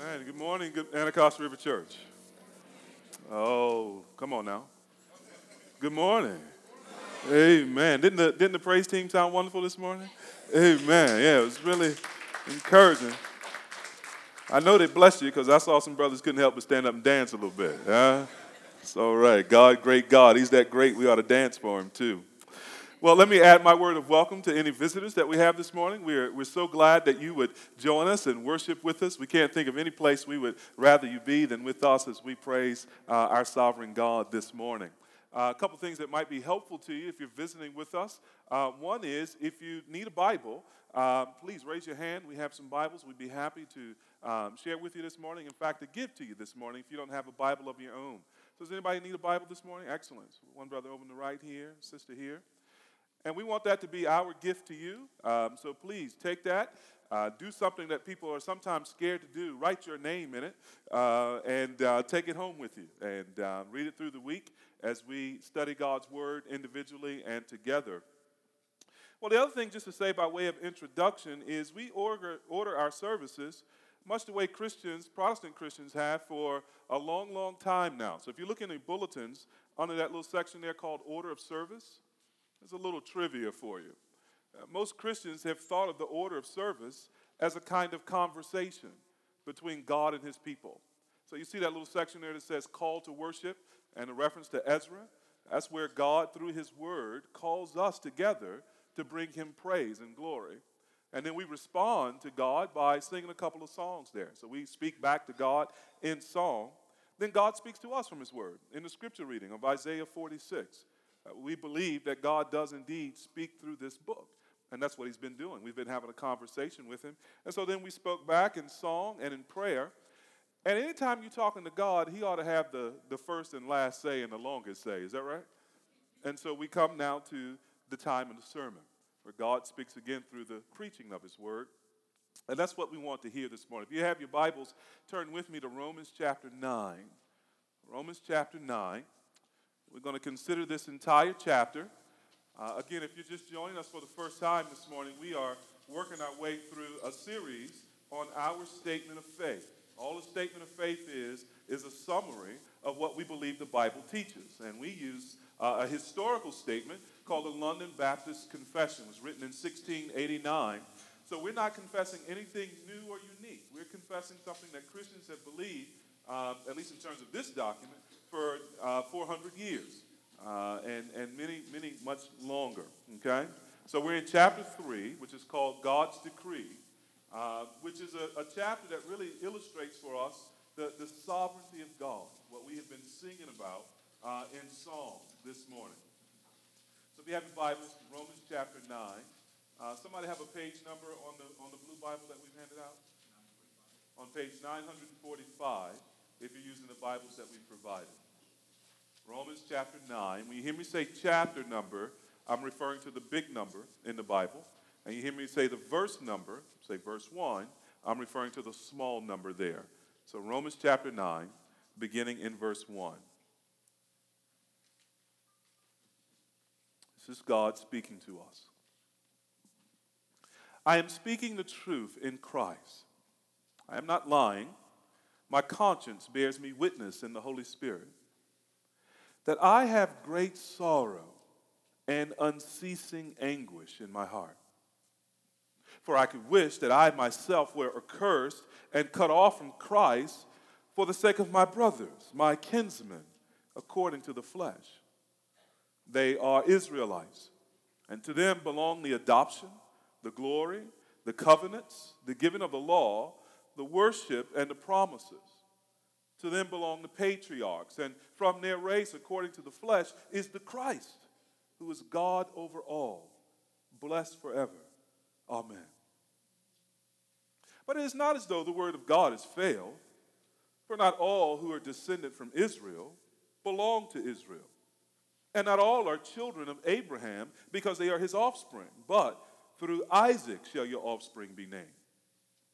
Amen. Good morning, good Anacostia River Church. Oh, come on now. Good morning. Amen. Didn't the, didn't the praise team sound wonderful this morning? Amen. Yeah, it was really encouraging. I know they blessed you because I saw some brothers couldn't help but stand up and dance a little bit. Huh? It's all right. God, great God. He's that great. We ought to dance for him too. Well, let me add my word of welcome to any visitors that we have this morning. We're, we're so glad that you would join us and worship with us. We can't think of any place we would rather you be than with us as we praise uh, our sovereign God this morning. Uh, a couple things that might be helpful to you if you're visiting with us. Uh, one is if you need a Bible, uh, please raise your hand. We have some Bibles. We'd be happy to um, share with you this morning. In fact, to give to you this morning if you don't have a Bible of your own. Does anybody need a Bible this morning? Excellent. One brother over on the right here, sister here. And we want that to be our gift to you. Um, so please take that. Uh, do something that people are sometimes scared to do. Write your name in it uh, and uh, take it home with you and uh, read it through the week as we study God's Word individually and together. Well, the other thing, just to say by way of introduction, is we order, order our services much the way Christians, Protestant Christians, have for a long, long time now. So if you look in the bulletins, under that little section there called Order of Service, there's a little trivia for you. Uh, most Christians have thought of the order of service as a kind of conversation between God and his people. So you see that little section there that says call to worship and a reference to Ezra? That's where God, through his word, calls us together to bring him praise and glory. And then we respond to God by singing a couple of songs there. So we speak back to God in song. Then God speaks to us from his word in the scripture reading of Isaiah 46. Uh, we believe that God does indeed speak through this book. And that's what he's been doing. We've been having a conversation with him. And so then we spoke back in song and in prayer. And anytime you're talking to God, he ought to have the, the first and last say and the longest say. Is that right? And so we come now to the time of the sermon, where God speaks again through the preaching of his word. And that's what we want to hear this morning. If you have your Bibles, turn with me to Romans chapter 9. Romans chapter 9. We're going to consider this entire chapter. Uh, again, if you're just joining us for the first time this morning, we are working our way through a series on our statement of faith. All a statement of faith is is a summary of what we believe the Bible teaches, and we use uh, a historical statement called the London Baptist Confession. It was written in 1689. So we're not confessing anything new or unique. We're confessing something that Christians have believed, uh, at least in terms of this document, for uh, 400 years uh, and, and many, many much longer. Okay? So we're in chapter 3, which is called God's Decree, uh, which is a, a, chapter that really illustrates for us the, the sovereignty of God, what we have been singing about uh, in song this morning. So if you have your Bibles, Romans chapter 9. Uh, somebody have a page number on the, on the blue Bible that we've handed out? On page 945 if you're using the Bibles that we've provided. Romans chapter 9. When you hear me say chapter number, I'm referring to the big number in the Bible. And you hear me say the verse number, say verse 1, I'm referring to the small number there. So Romans chapter 9, beginning in verse 1. This is God speaking to us. I am speaking the truth in Christ. I am not lying. My conscience bears me witness in the Holy Spirit that I have great sorrow and unceasing anguish in my heart. For I could wish that I myself were accursed and cut off from Christ for the sake of my brothers, my kinsmen, according to the flesh. They are Israelites, and to them belong the adoption, the glory, the covenants, the giving of the law, the worship, and the promises. To them belong the patriarchs, and from their race, according to the flesh, is the Christ, who is God over all, blessed forever. Amen. But it is not as though the word of God has failed, for not all who are descended from Israel belong to Israel. And not all are children of Abraham because they are his offspring, but through Isaac shall your offspring be named.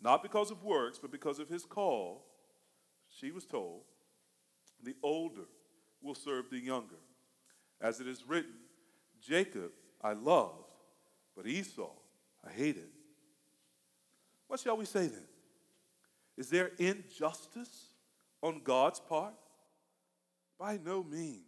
not because of works, but because of his call, she was told, the older will serve the younger. As it is written, Jacob I loved, but Esau I hated. What shall we say then? Is there injustice on God's part? By no means.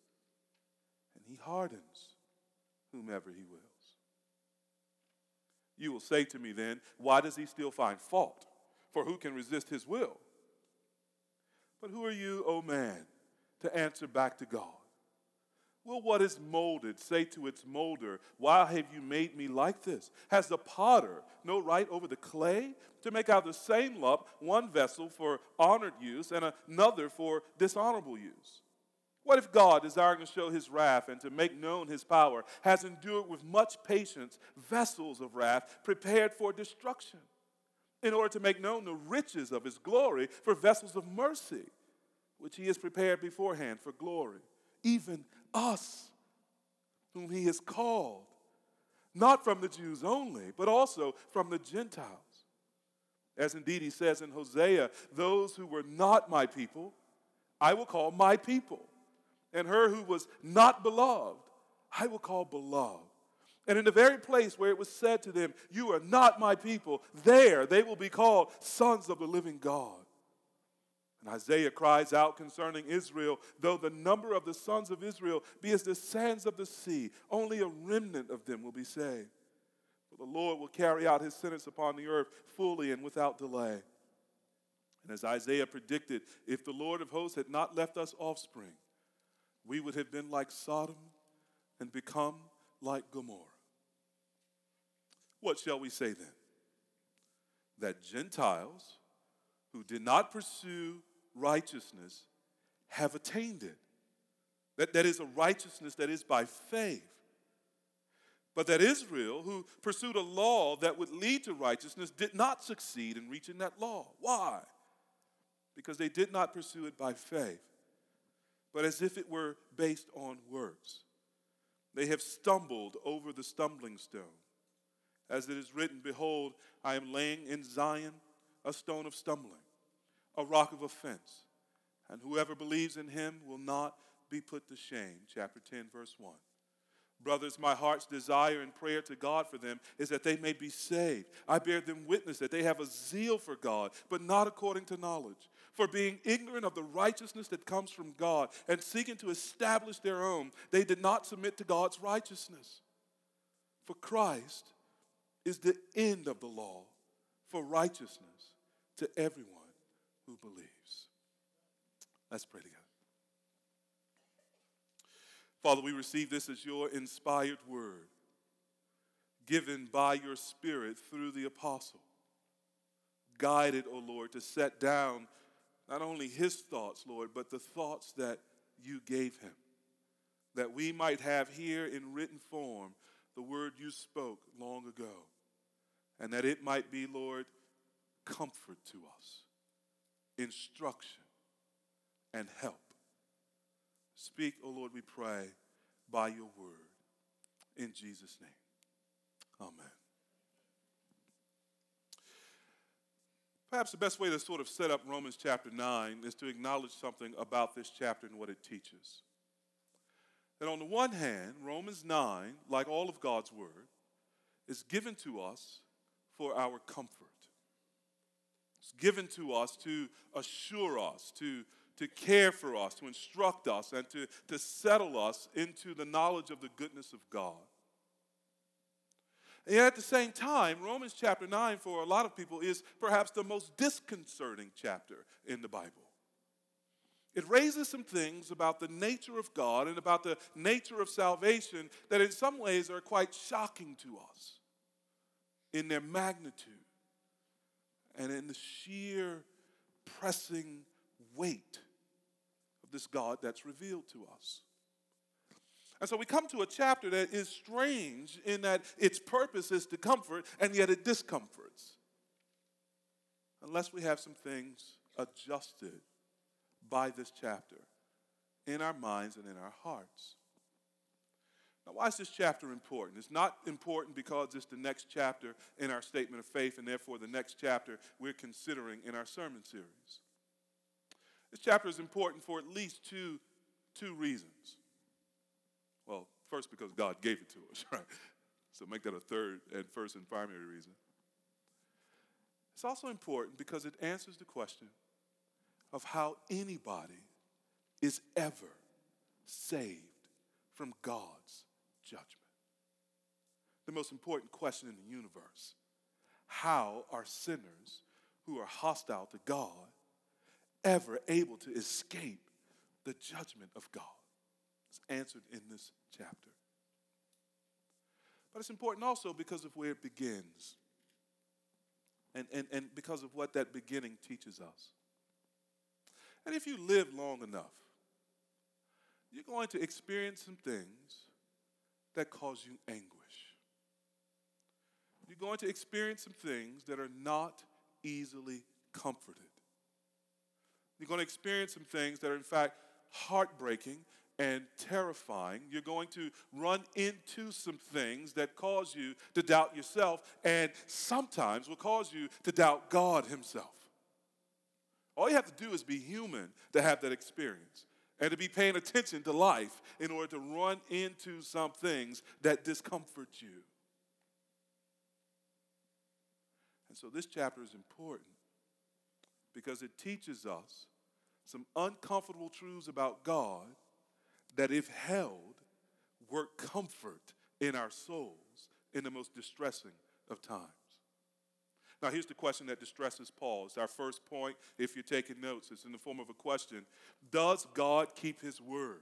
he hardens whomever he wills. You will say to me then, Why does he still find fault? For who can resist his will? But who are you, O oh man, to answer back to God? Will what is molded say to its molder, Why have you made me like this? Has the potter no right over the clay to make out the same lump one vessel for honored use and another for dishonorable use? What if God, desiring to show his wrath and to make known his power, has endured with much patience vessels of wrath prepared for destruction, in order to make known the riches of his glory for vessels of mercy, which he has prepared beforehand for glory? Even us, whom he has called, not from the Jews only, but also from the Gentiles. As indeed he says in Hosea, those who were not my people, I will call my people. And her who was not beloved, I will call beloved. And in the very place where it was said to them, You are not my people, there they will be called sons of the living God. And Isaiah cries out concerning Israel, though the number of the sons of Israel be as the sands of the sea, only a remnant of them will be saved. For the Lord will carry out his sentence upon the earth fully and without delay. And as Isaiah predicted, if the Lord of hosts had not left us offspring, we would have been like Sodom and become like Gomorrah. What shall we say then? That Gentiles who did not pursue righteousness have attained it. That, that is a righteousness that is by faith. But that Israel, who pursued a law that would lead to righteousness, did not succeed in reaching that law. Why? Because they did not pursue it by faith, but as if it were based on words. They have stumbled over the stumbling stone. As it is written, Behold, I am laying in Zion a stone of stumbling a rock of offense. And whoever believes in him will not be put to shame. Chapter 10, verse 1. Brothers, my heart's desire and prayer to God for them is that they may be saved. I bear them witness that they have a zeal for God, but not according to knowledge. For being ignorant of the righteousness that comes from God and seeking to establish their own, they did not submit to God's righteousness. For Christ is the end of the law for righteousness to everyone who believes. Let's pray together. Father, we receive this as your inspired word, given by your Spirit through the apostle. Guided, O oh Lord, to set down not only his thoughts, Lord, but the thoughts that you gave him, that we might have here in written form the word you spoke long ago, and that it might be, Lord, comfort to us instruction, and help. Speak, O oh Lord, we pray, by your word. In Jesus' name. Amen. Perhaps the best way to sort of set up Romans chapter 9 is to acknowledge something about this chapter and what it teaches. That on the one hand, Romans 9, like all of God's word, is given to us for our comfort. It's given to us to assure us, to, to care for us, to instruct us, and to, to settle us into the knowledge of the goodness of God. And at the same time, Romans chapter 9 for a lot of people is perhaps the most disconcerting chapter in the Bible. It raises some things about the nature of God and about the nature of salvation that in some ways are quite shocking to us in their magnitude and in the sheer pressing weight of this God that's revealed to us. And so we come to a chapter that is strange in that its purpose is to comfort, and yet it discomforts. Unless we have some things adjusted by this chapter in our minds and in our hearts. Now, why is this chapter important? It's not important because it's the next chapter in our statement of faith, and therefore the next chapter we're considering in our sermon series. This chapter is important for at least two, two reasons. First, because God gave it to us, right? So make that a third and first and primary reason. It's also important because it answers the question of how anybody is ever saved from God's judgment. The most important question in the universe how are sinners who are hostile to God ever able to escape the judgment of God? Answered in this chapter. But it's important also because of where it begins and, and, and because of what that beginning teaches us. And if you live long enough, you're going to experience some things that cause you anguish. You're going to experience some things that are not easily comforted. You're going to experience some things that are, in fact, heartbreaking and terrifying. You're going to run into some things that cause you to doubt yourself and sometimes will cause you to doubt God Himself. All you have to do is be human to have that experience and to be paying attention to life in order to run into some things that discomfort you. And so this chapter is important because it teaches us some uncomfortable truths about God that, if held, work comfort in our souls in the most distressing of times. Now, here's the question that distresses Paul. It's our first point. If you're taking notes, it's in the form of a question Does God keep his word?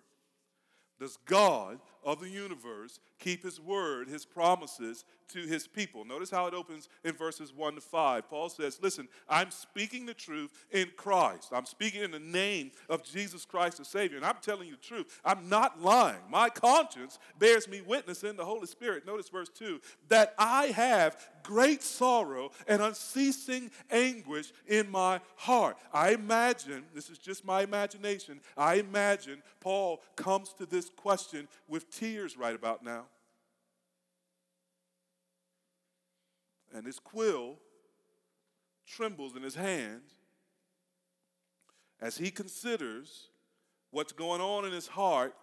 Does God of the universe keep his word, his promises to his people? Notice how it opens in verses 1 to 5. Paul says, Listen, I'm speaking the truth in Christ. I'm speaking in the name of Jesus Christ the Savior. And I'm telling you the truth. I'm not lying. My conscience bears me witness in the Holy Spirit. Notice verse 2 that I have great sorrow and unceasing anguish in my heart. I imagine, this is just my imagination, I imagine Paul comes to this question with tears right about now. And his quill trembles in his hand as he considers what's going on in his heart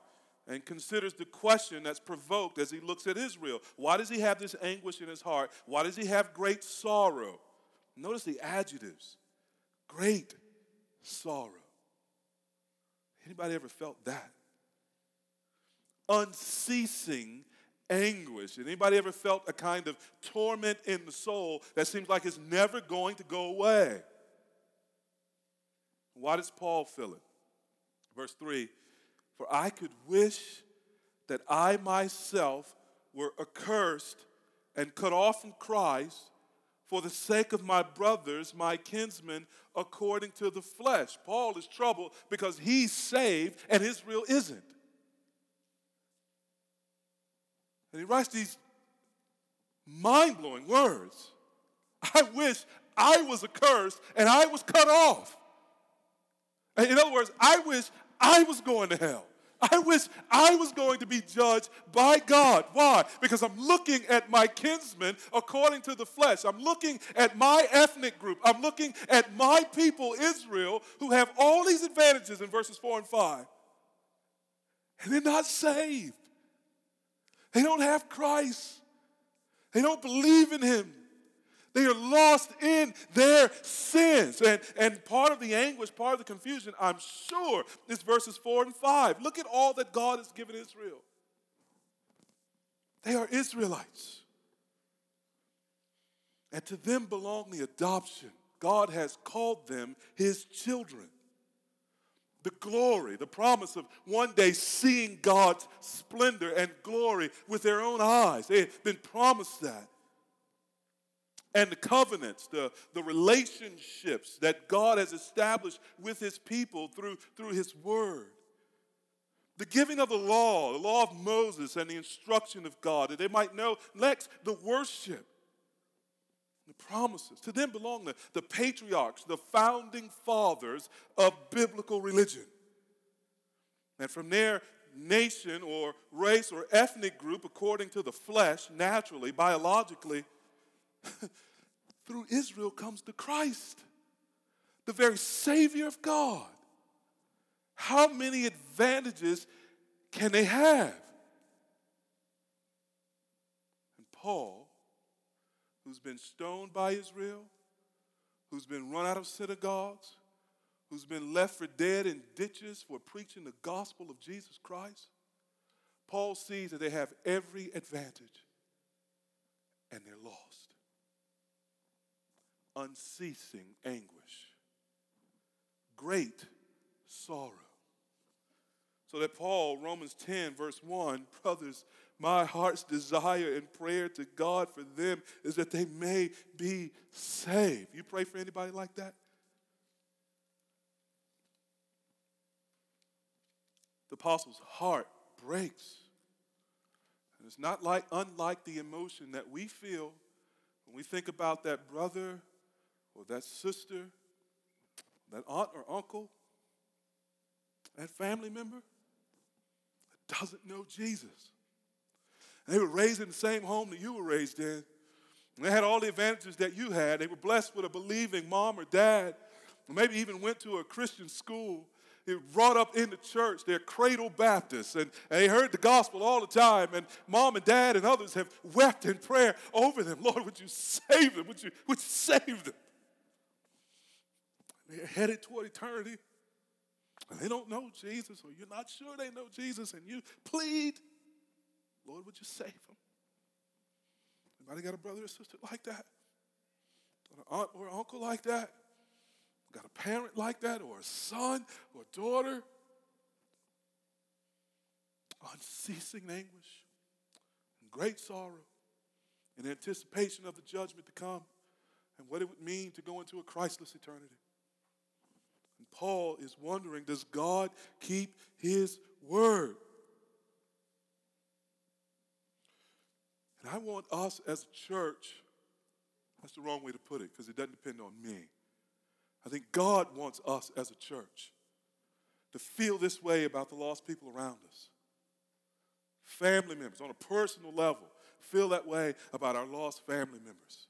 and considers the question that's provoked as he looks at Israel. Why does he have this anguish in his heart? Why does he have great sorrow? Notice the adjectives great sorrow. Anybody ever felt that? Unceasing anguish. Anybody ever felt a kind of torment in the soul that seems like it's never going to go away? Why does Paul feel it? Verse 3 For I could wish that I myself were accursed and cut off from Christ for the sake of my brothers, my kinsmen, according to the flesh. Paul is troubled because he's saved and Israel isn't. And he writes these mind blowing words I wish I was accursed and I was cut off. In other words, I wish I was going to hell. I wish I was going to be judged by God. Why? Because I'm looking at my kinsmen according to the flesh. I'm looking at my ethnic group. I'm looking at my people, Israel, who have all these advantages in verses 4 and 5. And they're not saved. They don't have Christ. They don't believe in Him. They are lost in their sins. And, and part of the anguish, part of the confusion, I'm sure, is verses 4 and 5. Look at all that God has given Israel. They are Israelites. And to them belong the adoption. God has called them his children. The glory, the promise of one day seeing God's splendor and glory with their own eyes. They have been promised that. And the covenants, the, the relationships that God has established with his people through, through his word. The giving of the law, the law of Moses, and the instruction of God, that they might know next the worship, the promises. To them belong the, the patriarchs, the founding fathers of biblical religion. And from their nation or race or ethnic group, according to the flesh, naturally, biologically, through Israel comes the Christ, the very Savior of God. How many advantages can they have? And Paul, who's been stoned by Israel, who's been run out of synagogues, who's been left for dead in ditches for preaching the gospel of Jesus Christ, Paul sees that they have every advantage and they're lost. Unceasing anguish, great sorrow. So that Paul, Romans 10, verse 1, brothers, my heart's desire and prayer to God for them is that they may be saved. You pray for anybody like that? The apostle's heart breaks. And it's not like unlike the emotion that we feel when we think about that brother or that sister, that aunt or uncle, that family member that doesn't know Jesus. They were raised in the same home that you were raised in. And they had all the advantages that you had. They were blessed with a believing mom or dad, or maybe even went to a Christian school. They were brought up in the church. They're cradle Baptists, and, and they heard the gospel all the time. And mom and dad and others have wept in prayer over them. Lord, would you save them? Would you, would you save them? They're headed toward eternity and they don't know Jesus, or you're not sure they know Jesus, and you plead, Lord, would you save them? Anybody got a brother or sister like that? Got an aunt or uncle like that? Got a parent like that, or a son or a daughter? Unceasing anguish and great sorrow in anticipation of the judgment to come and what it would mean to go into a Christless eternity. And Paul is wondering does God keep his word? And I want us as a church, that's the wrong way to put it because it doesn't depend on me. I think God wants us as a church to feel this way about the lost people around us. Family members, on a personal level, feel that way about our lost family members.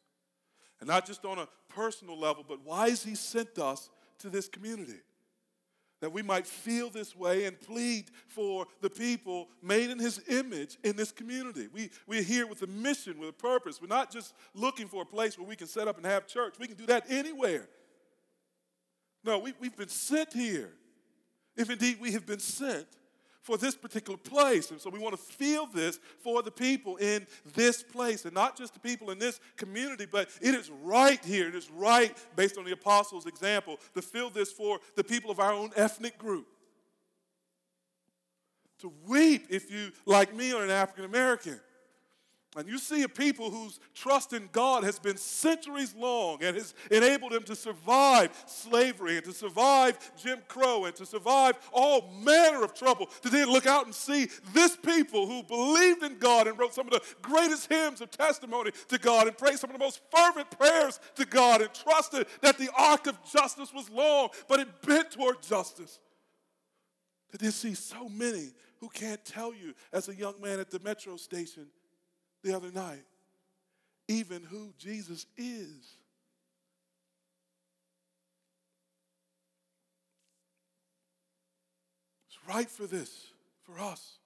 And not just on a personal level, but why has He sent us to this community. That we might feel this way and plead for the people made in his image in this community. We, we're here with a mission, with a purpose. We're not just looking for a place where we can set up and have church. We can do that anywhere. No, we, we've been sent here. If indeed we have been sent, for this particular place. And so we want to feel this for the people in this place, and not just the people in this community, but it is right here. It is right, based on the apostles' example, to feel this for the people of our own ethnic group. To weep if you, like me, are an African American. And you see a people whose trust in God has been centuries long and has enabled them to survive slavery and to survive Jim Crow and to survive all manner of trouble. To then look out and see this people who believed in God and wrote some of the greatest hymns of testimony to God and prayed some of the most fervent prayers to God and trusted that the arc of justice was long, but it bent toward justice. To then see so many who can't tell you, as a young man at the metro station, the other night, even who Jesus is. It's right for this, for us.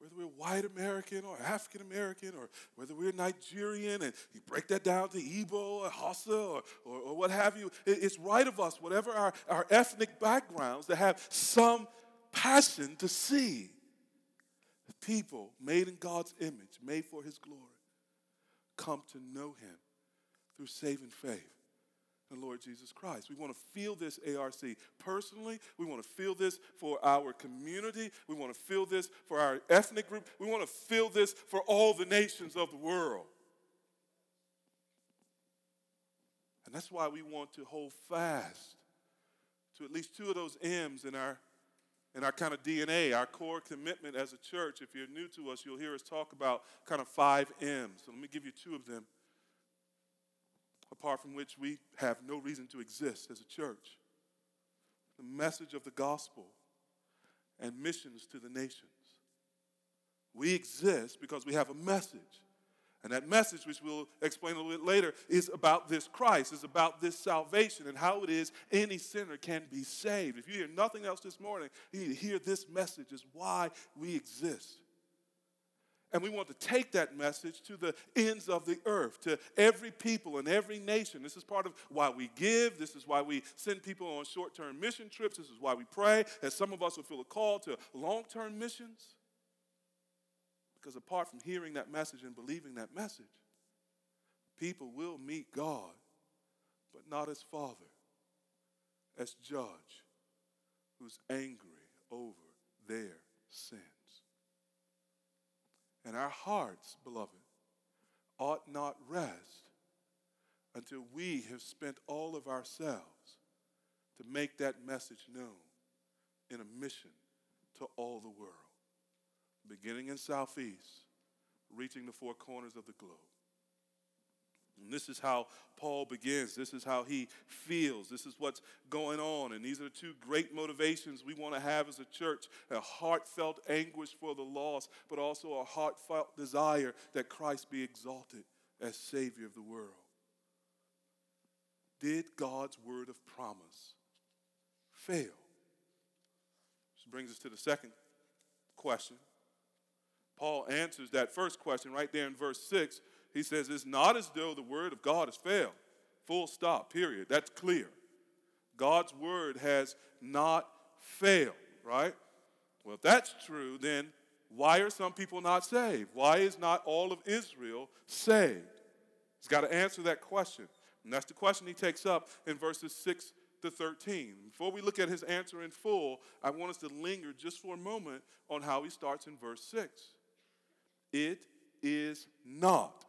Whether we're white American or African American or whether we're Nigerian and you break that down to Igbo or Hausa or, or, or what have you, it's right of us, whatever our, our ethnic backgrounds, to have some passion to see people made in God's image, made for his glory, come to know him through saving faith in Lord Jesus Christ. We want to feel this ARC personally. We want to feel this for our community. We want to feel this for our ethnic group. We want to feel this for all the nations of the world. And that's why we want to hold fast to at least two of those M's in our in our kind of DNA, our core commitment as a church. If you're new to us, you'll hear us talk about kind of five M's. So let me give you two of them, apart from which we have no reason to exist as a church. The message of the gospel and missions to the nations. We exist because we have a message. And that message, which we'll explain a little bit later, is about this Christ, is about this salvation and how it is any sinner can be saved. If you hear nothing else this morning, you need to hear this message is why we exist. And we want to take that message to the ends of the earth, to every people and every nation. This is part of why we give. This is why we send people on short term mission trips. This is why we pray. And some of us will feel a call to long term missions. Because apart from hearing that message and believing that message, people will meet God, but not as Father, as Judge, who's angry over their sins. And our hearts, beloved, ought not rest until we have spent all of ourselves to make that message known in a mission to all the world beginning in Southeast, reaching the four corners of the globe. And this is how Paul begins. This is how he feels. This is what's going on. And these are the two great motivations we want to have as a church a heartfelt anguish for the lost, but also a heartfelt desire that Christ be exalted as Savior of the world. Did God's word of promise fail? This brings us to the second question Paul answers that first question right there in verse 6. He says, It's not as though the word of God has failed. Full stop, period. That's clear. God's word has not failed, right? Well, if that's true, then why are some people not saved? Why is not all of Israel saved? He's got to answer that question. And that's the question he takes up in verses 6 to 13. Before we look at his answer in full, I want us to linger just for a moment on how he starts in verse 6. It is not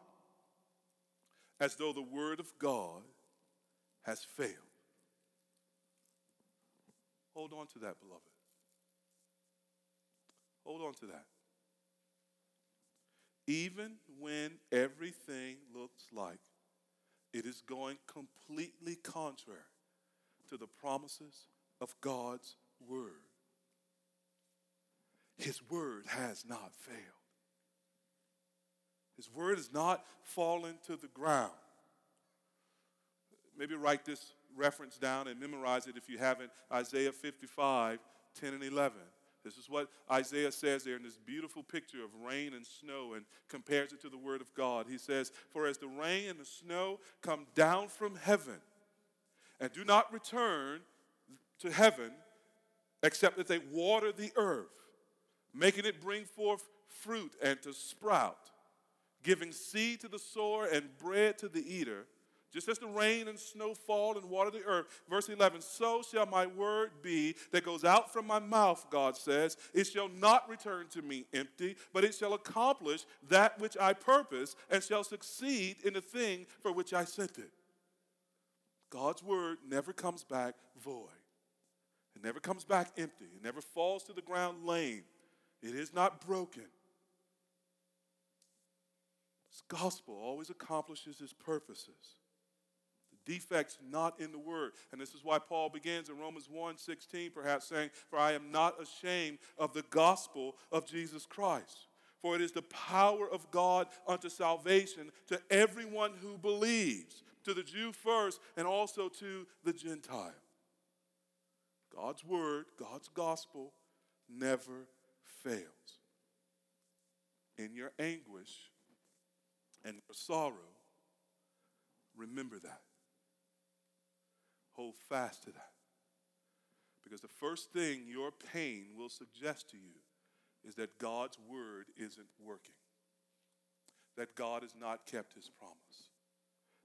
as though the word of God has failed. Hold on to that, beloved. Hold on to that. Even when everything looks like it is going completely contrary to the promises of God's word, His word has not failed. His word has not fallen to the ground. Maybe write this reference down and memorize it if you haven't. Isaiah 55, 10 and 11. This is what Isaiah says there in this beautiful picture of rain and snow and compares it to the Word of God. He says, For as the rain and the snow come down from heaven and do not return to heaven except that they water the earth, making it bring forth fruit and to sprout giving seed to the sower and bread to the eater, just as the rain and snow fall and water the earth. Verse 11, so shall my word be that goes out from my mouth, God says. It shall not return to me empty, but it shall accomplish that which I purpose and shall succeed in the thing for which I sent it. God's word never comes back void. It never comes back empty. It never falls to the ground lame. It is not broken. This gospel always accomplishes its purposes. The defect's not in the word. And this is why Paul begins in Romans 1 16, perhaps saying, For I am not ashamed of the gospel of Jesus Christ. For it is the power of God unto salvation to everyone who believes, to the Jew first, and also to the Gentile. God's word, God's gospel, never fails. In your anguish, and your sorrow, remember that. Hold fast to that. Because the first thing your pain will suggest to you is that God's word isn't working, that God has not kept his promise,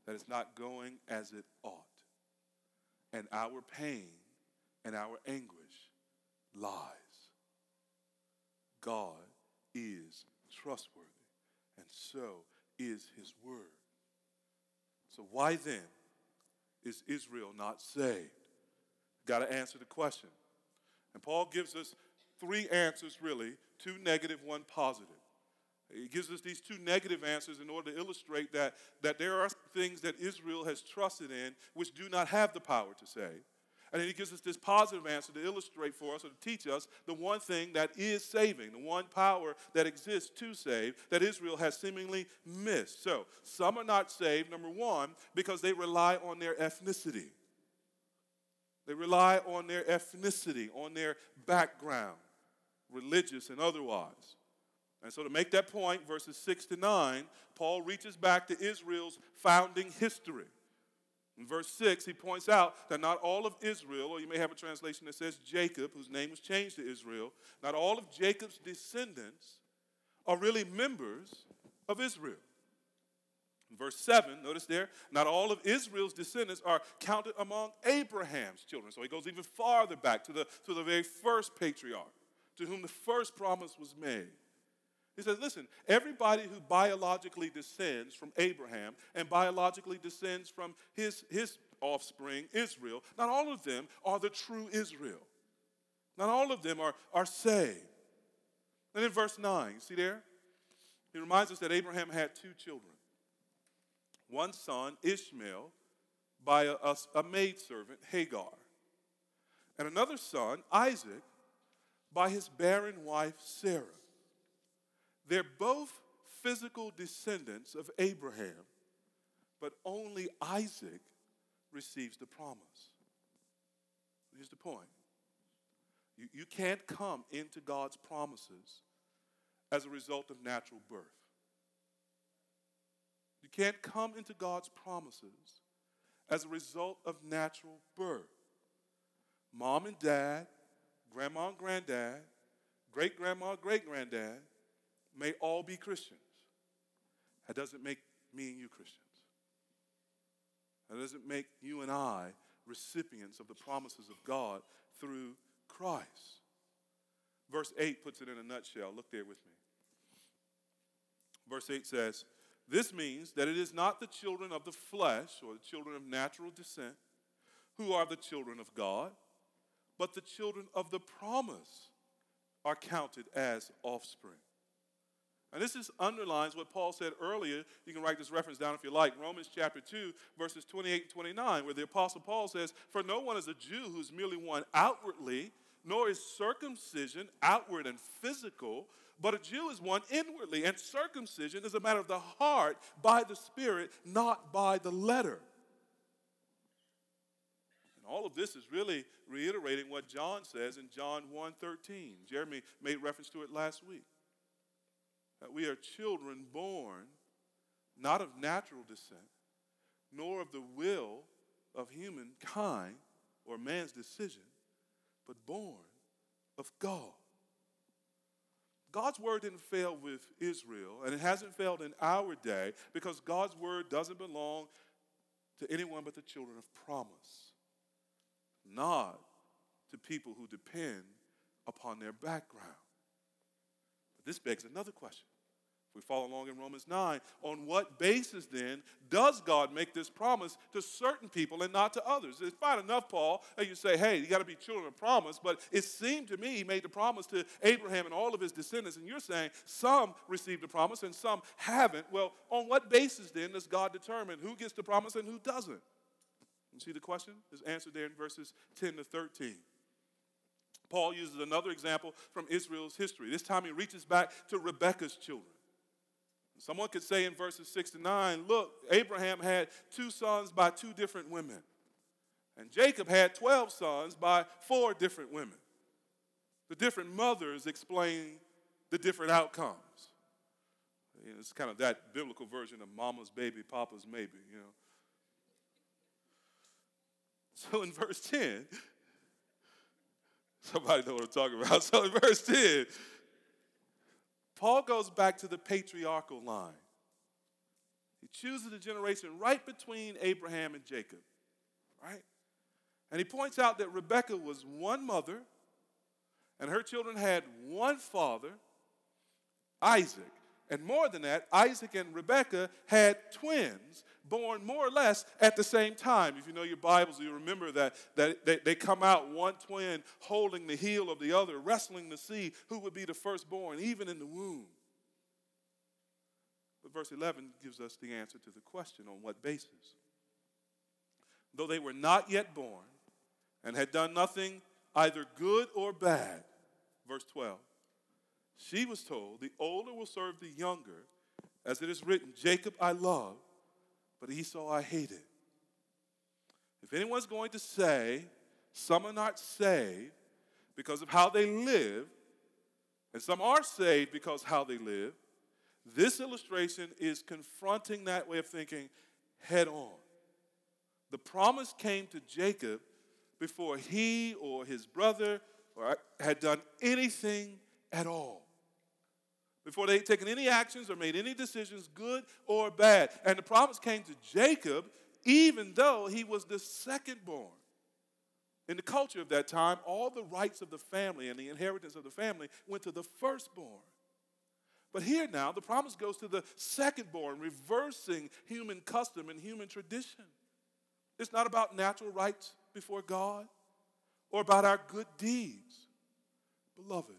that it's not going as it ought. And our pain and our anguish lies. God is trustworthy, and so is his word. So, why then is Israel not saved? Got to answer the question. And Paul gives us three answers, really two negative, one positive. He gives us these two negative answers in order to illustrate that, that there are things that Israel has trusted in which do not have the power to save. And then he gives us this positive answer to illustrate for us or to teach us the one thing that is saving, the one power that exists to save that Israel has seemingly missed. So, some are not saved, number one, because they rely on their ethnicity. They rely on their ethnicity, on their background, religious and otherwise. And so, to make that point, verses 6 to 9, Paul reaches back to Israel's founding history. In verse 6, he points out that not all of Israel, or you may have a translation that says Jacob, whose name was changed to Israel, not all of Jacob's descendants are really members of Israel. In verse 7, notice there, not all of Israel's descendants are counted among Abraham's children. So he goes even farther back to the, to the very first patriarch, to whom the first promise was made. He says, listen, everybody who biologically descends from Abraham and biologically descends from his, his offspring, Israel, not all of them are the true Israel. Not all of them are, are saved. And in verse 9, see there? He reminds us that Abraham had two children one son, Ishmael, by a, a, a maidservant, Hagar, and another son, Isaac, by his barren wife, Sarah. They're both physical descendants of Abraham, but only Isaac receives the promise. Here's the point you, you can't come into God's promises as a result of natural birth. You can't come into God's promises as a result of natural birth. Mom and dad, grandma and granddad, great grandma, great granddad, may all be Christians. That doesn't make me and you Christians. That doesn't make you and I recipients of the promises of God through Christ. Verse 8 puts it in a nutshell. Look there with me. Verse 8 says, This means that it is not the children of the flesh or the children of natural descent who are the children of God, but the children of the promise are counted as offspring. And this is underlines what Paul said earlier. You can write this reference down if you like. Romans chapter 2, verses 28 and 29, where the Apostle Paul says, For no one is a Jew who's merely one outwardly, nor is circumcision outward and physical, but a Jew is one inwardly. And circumcision is a matter of the heart by the Spirit, not by the letter. And all of this is really reiterating what John says in John 1:13. Jeremy made reference to it last week that we are children born not of natural descent, nor of the will of humankind or man's decision, but born of God. God's word didn't fail with Israel, and it hasn't failed in our day because God's word doesn't belong to anyone but the children of promise, not to people who depend upon their background. But this begs another question we follow along in Romans 9, on what basis then does God make this promise to certain people and not to others? It's fine enough, Paul, that you say, hey, you got to be children of promise, but it seemed to me he made the promise to Abraham and all of his descendants, and you're saying some received the promise and some haven't. Well, on what basis then does God determine who gets the promise and who doesn't? You see the question is answered there in verses 10 to 13. Paul uses another example from Israel's history. This time he reaches back to Rebekah's children. Someone could say in verses 6 to 9, look, Abraham had two sons by two different women, and Jacob had 12 sons by four different women. The different mothers explain the different outcomes. You know, it's kind of that biblical version of mama's baby, papa's maybe, you know. So in verse 10, somebody know what I'm talking about. So in verse 10, Paul goes back to the patriarchal line. He chooses a generation right between Abraham and Jacob, right? And he points out that Rebekah was one mother, and her children had one father, Isaac. And more than that, Isaac and Rebekah had twins born more or less at the same time. If you know your Bibles, you remember that, that they, they come out, one twin holding the heel of the other, wrestling to see who would be the firstborn, even in the womb. But verse 11 gives us the answer to the question on what basis? Though they were not yet born and had done nothing either good or bad, verse 12 she was told, The older will serve the younger, as it is written, Jacob I love, but Esau I hated. If anyone's going to say, Some are not saved because of how they live, and some are saved because how they live, this illustration is confronting that way of thinking head on. The promise came to Jacob before he or his brother or had done anything at all before they had taken any actions or made any decisions, good or bad. And the promise came to Jacob, even though he was the second born. In the culture of that time, all the rights of the family and the inheritance of the family went to the firstborn. But here now, the promise goes to the secondborn, reversing human custom and human tradition. It's not about natural rights before God or about our good deeds. Beloved,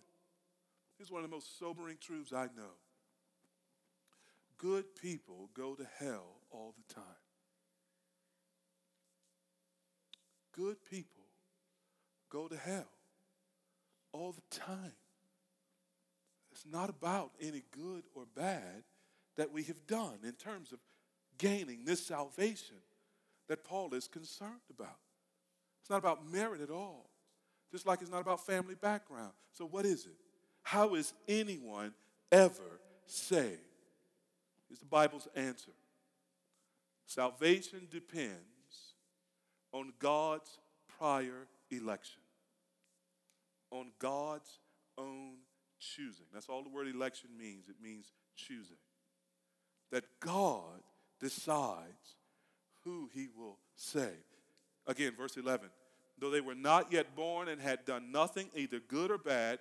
Here's one of the most sobering truths I know good people go to hell all the time. Good people go to hell all the time. It's not about any good or bad that we have done in terms of gaining this salvation that Paul is concerned about. It's not about merit at all, just like it's not about family background. So, what is it? How is anyone ever saved? Is the Bible's answer. Salvation depends on God's prior election, on God's own choosing. That's all the word election means. It means choosing. That God decides who he will save. Again, verse 11. Though they were not yet born and had done nothing, either good or bad,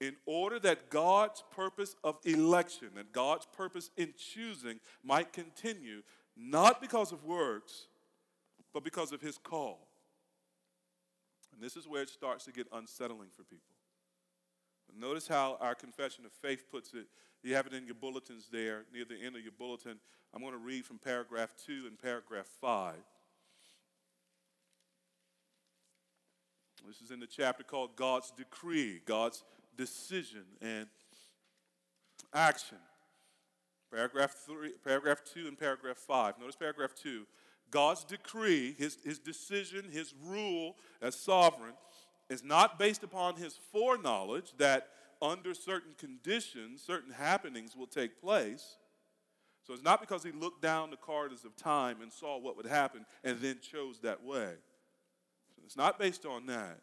in order that God's purpose of election and God's purpose in choosing might continue, not because of works, but because of his call. And this is where it starts to get unsettling for people. Notice how our confession of faith puts it. You have it in your bulletins there, near the end of your bulletin. I'm going to read from paragraph 2 and paragraph 5. This is in the chapter called God's Decree, God's decision and action. Paragraph, three, paragraph 2 and paragraph 5. Notice paragraph 2. God's decree, his, his decision, his rule as sovereign, is not based upon his foreknowledge that under certain conditions, certain happenings will take place. So it's not because he looked down the corridors of time and saw what would happen and then chose that way. So it's not based on that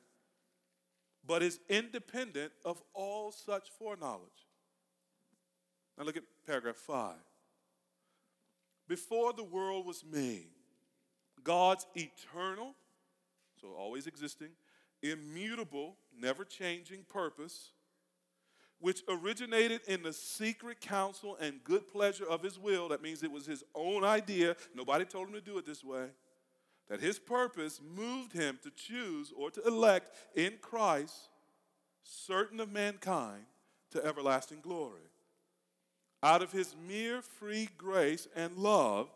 but is independent of all such foreknowledge. Now look at paragraph 5. Before the world was made, God's eternal, so always existing, immutable, never changing purpose, which originated in the secret counsel and good pleasure of his will. That means it was his own idea. Nobody told him to do it this way that his purpose moved him to choose or to elect in Christ certain of mankind to everlasting glory. Out of his mere free grace and love,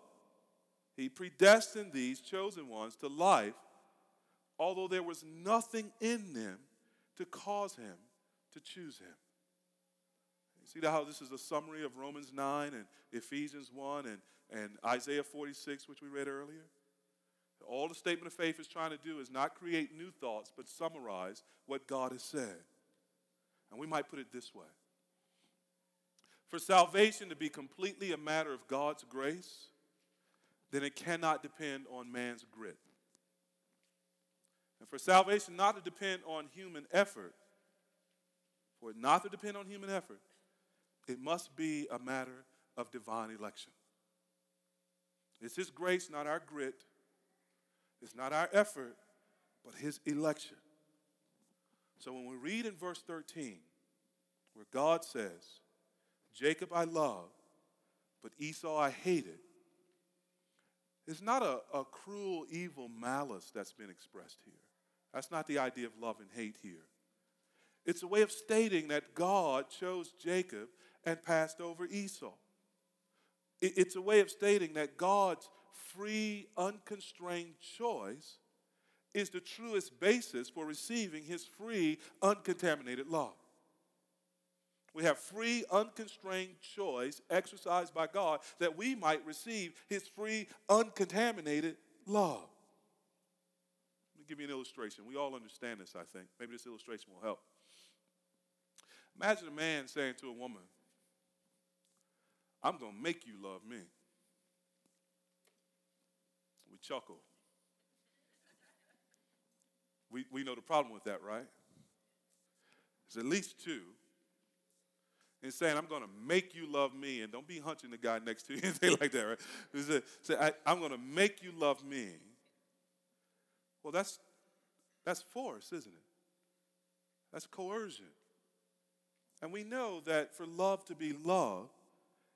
he predestined these chosen ones to life, although there was nothing in them to cause him to choose him. You see how this is a summary of Romans 9 and Ephesians 1 and, and Isaiah 46, which we read earlier? All the statement of faith is trying to do is not create new thoughts, but summarize what God has said. And we might put it this way For salvation to be completely a matter of God's grace, then it cannot depend on man's grit. And for salvation not to depend on human effort, for it not to depend on human effort, it must be a matter of divine election. It's His grace, not our grit. It's not our effort, but His election. So when we read in verse 13, where God says, Jacob I love, but Esau I hated, it's not a, a cruel, evil malice that's been expressed here. That's not the idea of love and hate here. It's a way of stating that God chose Jacob and passed over Esau. It's a way of stating that God's free, unconstrained choice is the truest basis for receiving his free, uncontaminated love. We have free, unconstrained choice exercised by God that we might receive his free, uncontaminated love. Let me give you an illustration. We all understand this, I think. Maybe this illustration will help. Imagine a man saying to a woman, I'm going to make you love me. Chuckle. We, we know the problem with that, right? There's at least two. And saying, I'm going to make you love me, and don't be hunching the guy next to you and say like that, right? Say, say I, I'm going to make you love me. Well, that's, that's force, isn't it? That's coercion. And we know that for love to be love,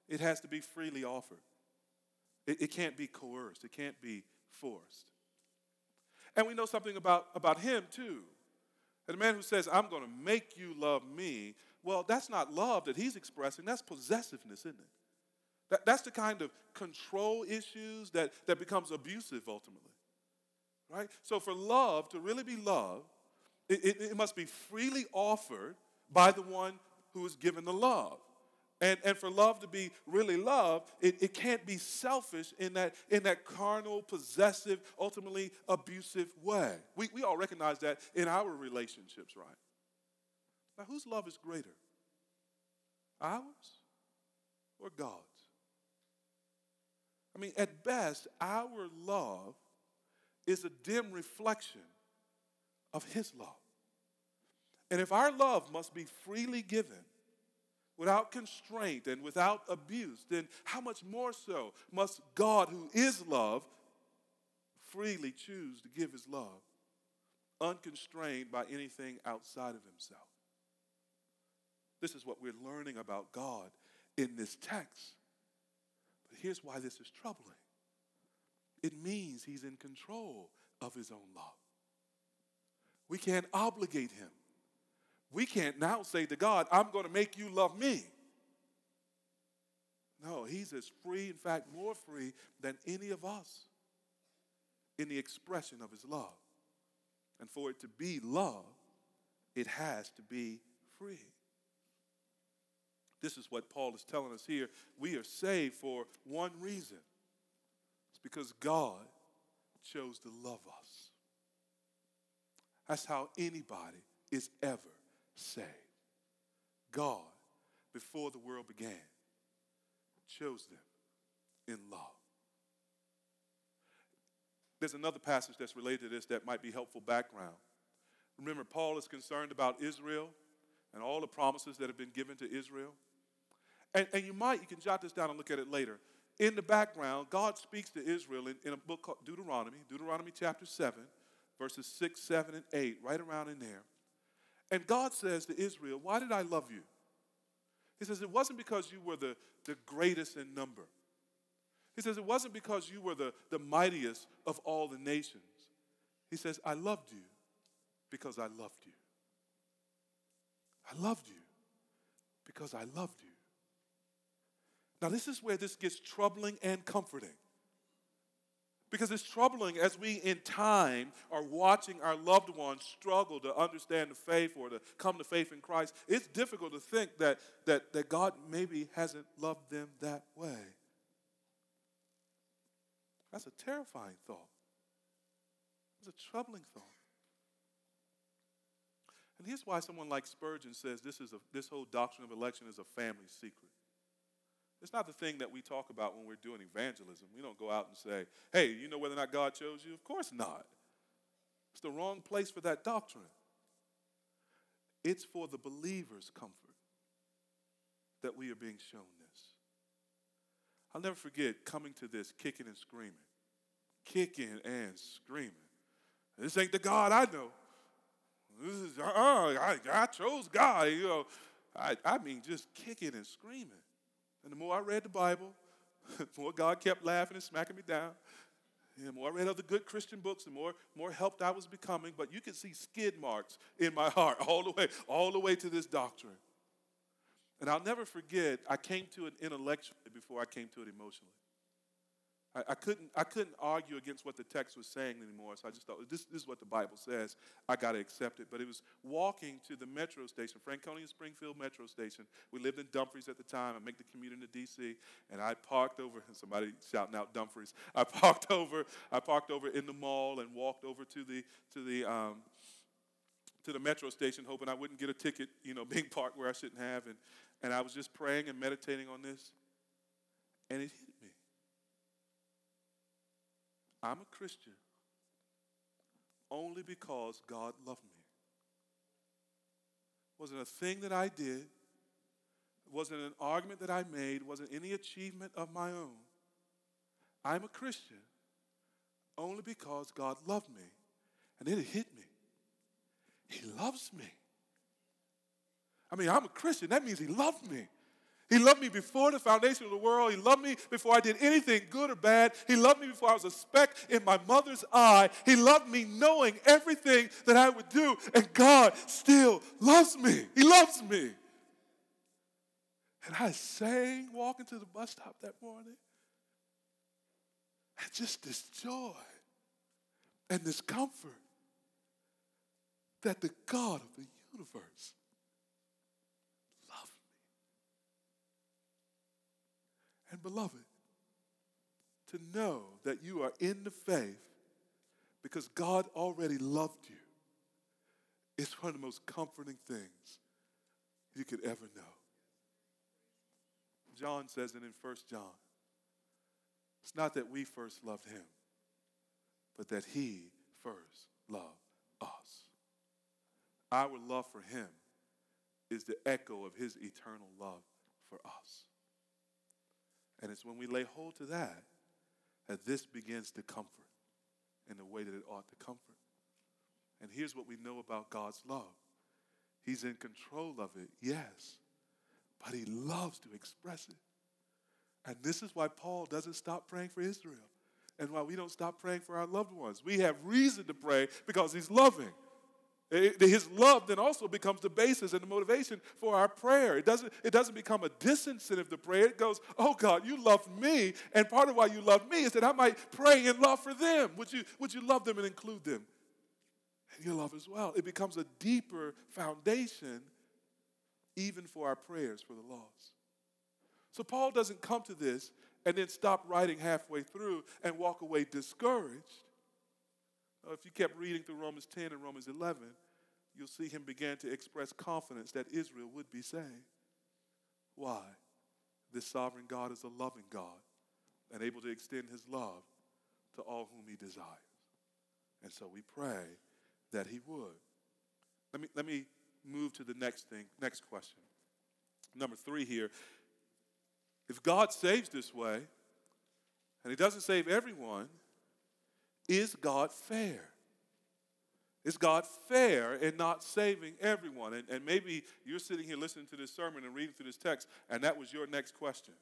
it has to be freely offered. It, it can't be coerced, it can't be forced. And we know something about, about him too. And the man who says, I'm going to make you love me, well, that's not love that he's expressing, that's possessiveness, isn't it? That, that's the kind of control issues that, that becomes abusive ultimately. Right? So for love to really be love, it, it, it must be freely offered by the one who is given the love. And, and for love to be really love, it, it can't be selfish in that, in that carnal, possessive, ultimately abusive way. We, we all recognize that in our relationships, right? Now, whose love is greater? Ours or God's? I mean, at best, our love is a dim reflection of His love. And if our love must be freely given, without constraint and without abuse, then how much more so must God, who is love, freely choose to give his love, unconstrained by anything outside of himself? This is what we're learning about God in this text. But here's why this is troubling it means he's in control of his own love. We can't obligate him we can't now say to God, I'm going to make you love me. No, He's as free, in fact, more free than any of us in the expression of His love. And for it to be love, it has to be free. This is what Paul is telling us here. We are saved for one reason it's because God chose to love us. That's how anybody is ever saved. God, before the world began, chose them in love. There's another passage that's related to this that might be helpful background. Remember, Paul is concerned about Israel and all the promises that have been given to Israel. And, and you might, you can jot this down and look at it later. In the background, God speaks to Israel in, in a book called Deuteronomy, Deuteronomy chapter 7, verses 6, 7, and 8, right around in there. And God says to Israel, Why did I love you? He says, It wasn't because you were the, the greatest in number. He says, It wasn't because you were the, the mightiest of all the nations. He says, I loved you because I loved you. I loved you because I loved you. Now, this is where this gets troubling and comforting. Because it's troubling as we, in time, are watching our loved ones struggle to understand the faith or to come to faith in Christ. It's difficult to think that, that, that God maybe hasn't loved them that way. That's a terrifying thought. It's a troubling thought. And here's why someone like Spurgeon says this, is a, this whole doctrine of election is a family secret. It's not the thing that we talk about when we're doing evangelism. We don't go out and say, hey, you know whether or not God chose you? Of course not. It's the wrong place for that doctrine. It's for the believer's comfort that we are being shown this. I'll never forget coming to this kicking and screaming. Kicking and screaming. This ain't the God I know. This is, uh, I, I chose God. You know, I, I mean, just kicking and screaming. And the more I read the Bible, the more God kept laughing and smacking me down. And the more I read other good Christian books, the more, more helped I was becoming. But you could see skid marks in my heart all the way, all the way to this doctrine. And I'll never forget, I came to it intellectually before I came to it emotionally. I, I, couldn't, I couldn't argue against what the text was saying anymore, so I just thought, this, this is what the Bible says. I got to accept it. But it was walking to the metro station, Franconia Springfield Metro Station. We lived in Dumfries at the time. I make the commute into D.C., and I parked over, and somebody shouting out Dumfries. I parked over, I parked over in the mall and walked over to the, to the, um, to the metro station, hoping I wouldn't get a ticket, you know, being parked where I shouldn't have. And, and I was just praying and meditating on this, and it. I'm a Christian only because God loved me. It wasn't a thing that I did. It wasn't an argument that I made. It wasn't any achievement of my own. I'm a Christian only because God loved me. And it hit me. He loves me. I mean, I'm a Christian. That means He loved me. He loved me before the foundation of the world. He loved me before I did anything good or bad. He loved me before I was a speck in my mother's eye. He loved me knowing everything that I would do. And God still loves me. He loves me. And I sang walking to the bus stop that morning. And just this joy and this comfort that the God of the universe beloved, to know that you are in the faith because God already loved you is one of the most comforting things you could ever know. John says it in 1 John. It's not that we first loved him, but that he first loved us. Our love for him is the echo of his eternal love for us. And it's when we lay hold to that that this begins to comfort in the way that it ought to comfort. And here's what we know about God's love He's in control of it, yes, but He loves to express it. And this is why Paul doesn't stop praying for Israel and why we don't stop praying for our loved ones. We have reason to pray because He's loving. Eh, eh, his love then also becomes the basis and the motivation for our prayer. It doesn't, it doesn't become a disincentive to prayer. It goes, oh God, you love me. And part of why you love me is that I might pray in love for them. Would you, would you love them and include them in your love as well? It becomes a deeper foundation even for our prayers for the lost. So Paul doesn't come to this and then stop writing halfway through and walk away discouraged. Uh, if you kept reading through Romans 10 and Romans 11, you'll see him begin to express confidence that Israel would be saved. Why? This sovereign God is a loving God and able to extend his love to all whom he desires. And so we pray that he would. Let me, let me move to the next thing, next question. Number three here. If God saves this way, and he doesn't save everyone, is God fair? Is God fair in not saving everyone? And, and maybe you're sitting here listening to this sermon and reading through this text, and that was your next question.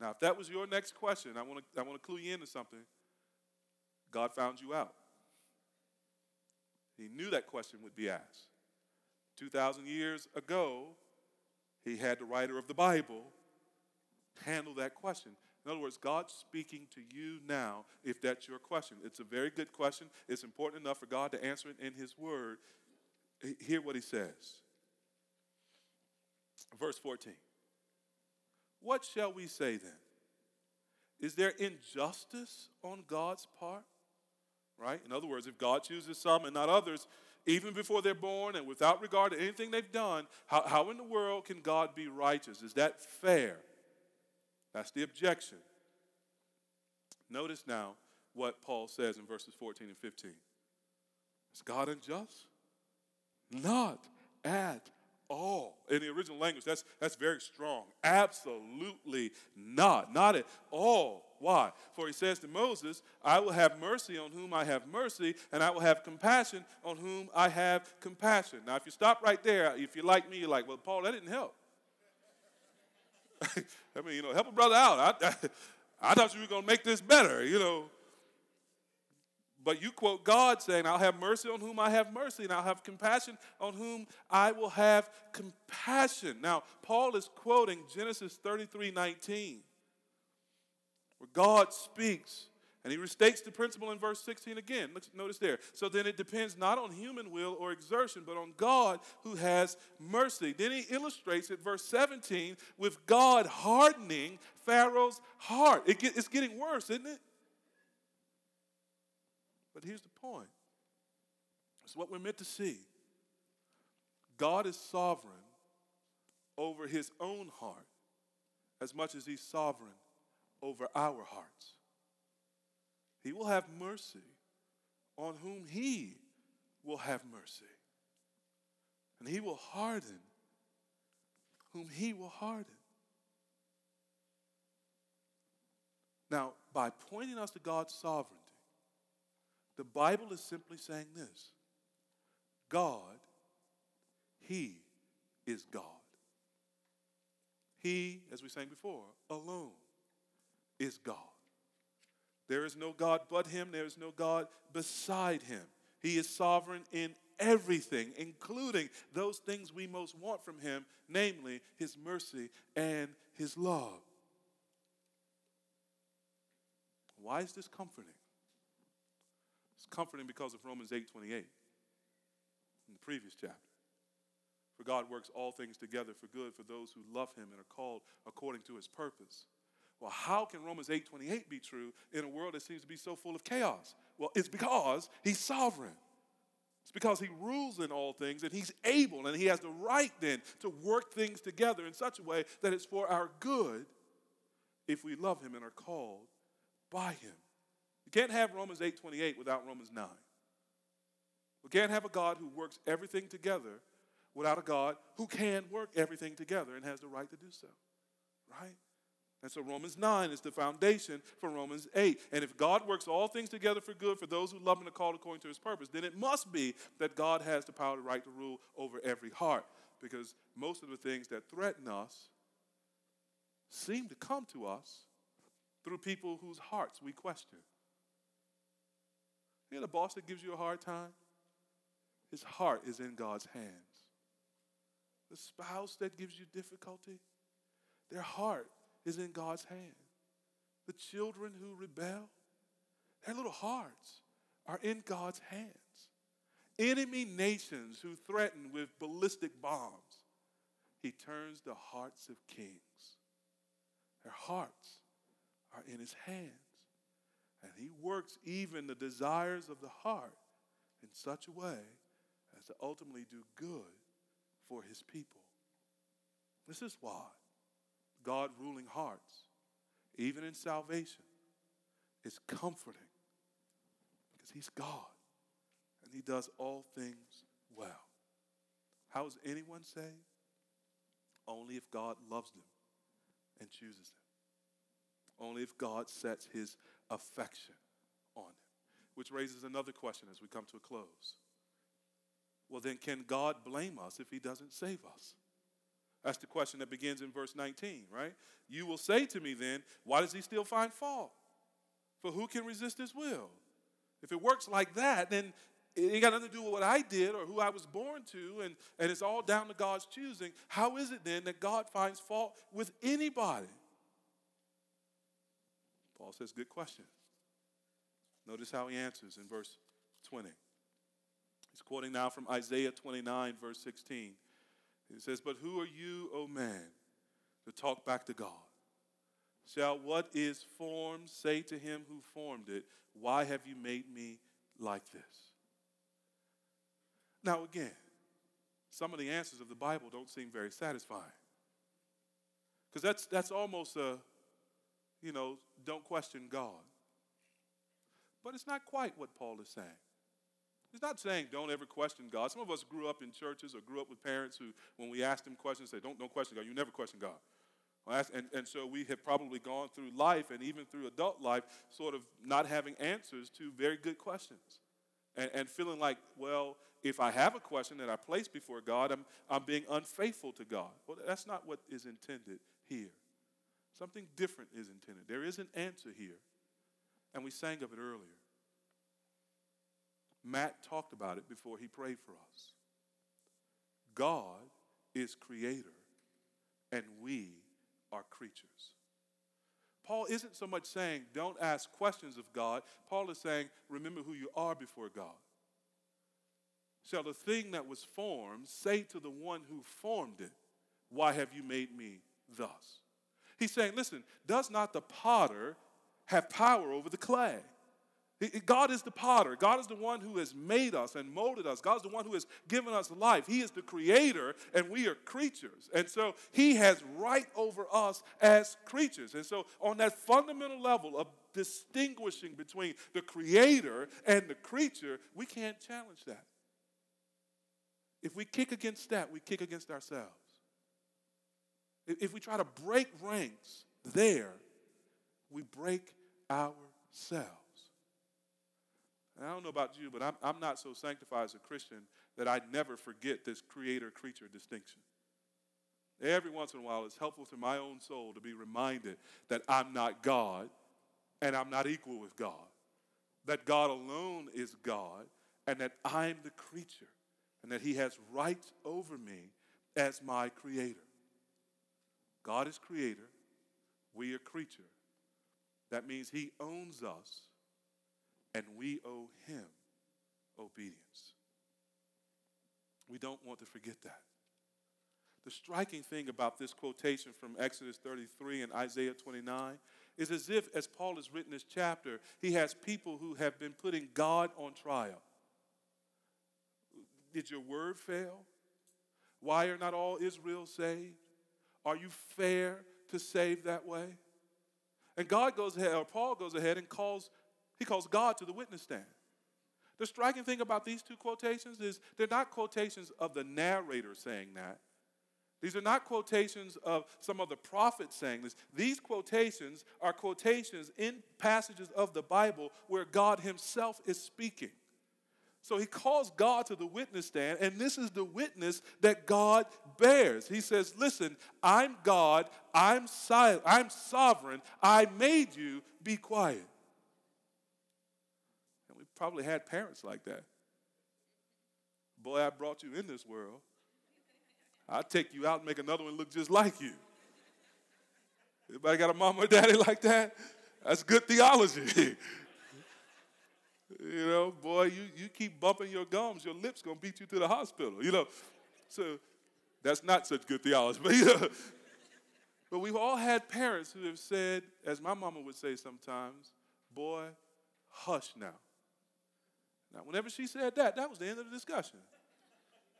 Now, if that was your next question, I want to I want to clue you into something. God found you out. He knew that question would be asked. 2,000 years ago, he had the writer of the Bible handle that question. In other words, God's speaking to you now if that's your question. It's a very good question. It's important enough for God to answer it in His Word. Hear what He says. Verse 14. What shall we say then? Is there injustice on God's part? Right? In other words, if God chooses some and not others, even before they're born and without regard to anything they've done, how, how in the world can God be righteous? Is that fair? That's the objection. Notice now what Paul says in verses 14 and 15. Is God unjust? Not at all. In the original language, that's, that's very strong. Absolutely not. Not at all. Why? For he says to Moses, I will have mercy on whom I have mercy, and I will have compassion on whom I have compassion. Now, if you stop right there, if you're like me, you're like, well, Paul, that didn't help. I mean, you know, help a brother out. I, I, I thought you were going to make this better, you know. But you quote God saying, I'll have mercy on whom I have mercy, and I'll have compassion on whom I will have compassion. Now, Paul is quoting Genesis 33 19, where God speaks, and he restates the principle in verse 16 again. Notice there. So then it depends not on human will or exertion, but on God who has mercy. Then he illustrates it, verse 17, with God hardening Pharaoh's heart. It get, it's getting worse, isn't it? But here's the point it's what we're meant to see. God is sovereign over his own heart as much as he's sovereign over our hearts. He will have mercy on whom he will have mercy. And he will harden whom he will harden. Now, by pointing us to God's sovereignty, the Bible is simply saying this God, He is God. He, as we sang before, alone is God. There is no God but Him, there is no God beside Him. He is sovereign in everything, including those things we most want from Him, namely His mercy and His love. Why is this comforting? It's comforting because of Romans 8 28 in the previous chapter. For God works all things together for good for those who love him and are called according to his purpose. Well, how can Romans 8 28 be true in a world that seems to be so full of chaos? Well, it's because he's sovereign. It's because he rules in all things and he's able and he has the right then to work things together in such a way that it's for our good if we love him and are called by him. You can't have Romans 8:28 without Romans 9. We can't have a God who works everything together without a God who can work everything together and has the right to do so. Right? And so Romans 9 is the foundation for Romans 8. And if God works all things together for good for those who love him and are called according to his purpose, then it must be that God has the power, to right to rule over every heart. Because most of the things that threaten us seem to come to us through people whose hearts we question. You know the boss that gives you a hard time? His heart is in God's hands. The spouse that gives you difficulty, their heart is in God's hand. The children who rebel, their little hearts are in God's hands. Enemy nations who threaten with ballistic bombs, he turns the hearts of kings. Their hearts are in his hands. And he works even the desires of the heart in such a way as to ultimately do good for his people. This is why God ruling hearts, even in salvation, is comforting because he's God and he does all things well. How is anyone saved? Only if God loves them and chooses them. Only if God sets his affection on him. Which raises another question as we come to a close. Well, then, can God blame us if he doesn't save us? That's the question that begins in verse 19, right? You will say to me then, why does he still find fault? For who can resist his will? If it works like that, then it ain't got nothing to do with what I did or who I was born to, and, and it's all down to God's choosing. How is it then that God finds fault with anybody? Paul says, Good question. Notice how he answers in verse 20. He's quoting now from Isaiah 29, verse 16. He says, But who are you, O man, to talk back to God? Shall what is formed say to him who formed it, Why have you made me like this? Now, again, some of the answers of the Bible don't seem very satisfying. Because that's, that's almost a, you know, don't question God. But it's not quite what Paul is saying. He's not saying don't ever question God. Some of us grew up in churches or grew up with parents who, when we asked them questions, say, don't, don't question God. You never question God. And, and so we have probably gone through life and even through adult life, sort of not having answers to very good questions. And, and feeling like, well, if I have a question that I place before God, I'm, I'm being unfaithful to God. Well, that's not what is intended here. Something different is intended. There is an answer here. And we sang of it earlier. Matt talked about it before he prayed for us. God is creator, and we are creatures. Paul isn't so much saying, don't ask questions of God. Paul is saying, remember who you are before God. Shall the thing that was formed say to the one who formed it, Why have you made me thus? He's saying, listen, does not the potter have power over the clay? God is the potter. God is the one who has made us and molded us. God is the one who has given us life. He is the creator, and we are creatures. And so He has right over us as creatures. And so, on that fundamental level of distinguishing between the creator and the creature, we can't challenge that. If we kick against that, we kick against ourselves. If we try to break ranks there, we break ourselves. And I don't know about you, but I'm, I'm not so sanctified as a Christian that I'd never forget this creator creature distinction. Every once in a while, it's helpful to my own soul to be reminded that I'm not God and I'm not equal with God, that God alone is God, and that I'm the creature, and that He has rights over me as my creator. God is creator, we are creature. That means He owns us and we owe him obedience. We don't want to forget that. The striking thing about this quotation from Exodus 33 and Isaiah 29 is as if, as Paul has written this chapter, he has people who have been putting God on trial. Did your word fail? Why are not all Israel saved? Are you fair to save that way? And God goes ahead, or Paul goes ahead and calls he calls God to the witness stand. The striking thing about these two quotations is they're not quotations of the narrator saying that. These are not quotations of some of the prophets saying this. These quotations are quotations in passages of the Bible where God Himself is speaking. So he calls God to the witness stand, and this is the witness that God bears. He says, Listen, I'm God, I'm silent, I'm sovereign, I made you, be quiet probably had parents like that. Boy, I brought you in this world. I'll take you out and make another one look just like you. Anybody got a mom or daddy like that? That's good theology. you know, boy, you, you keep bumping your gums, your lips gonna beat you to the hospital. You know, so that's not such good theology. But you know, but we've all had parents who have said, as my mama would say sometimes, boy, hush now. Now, whenever she said that, that was the end of the discussion.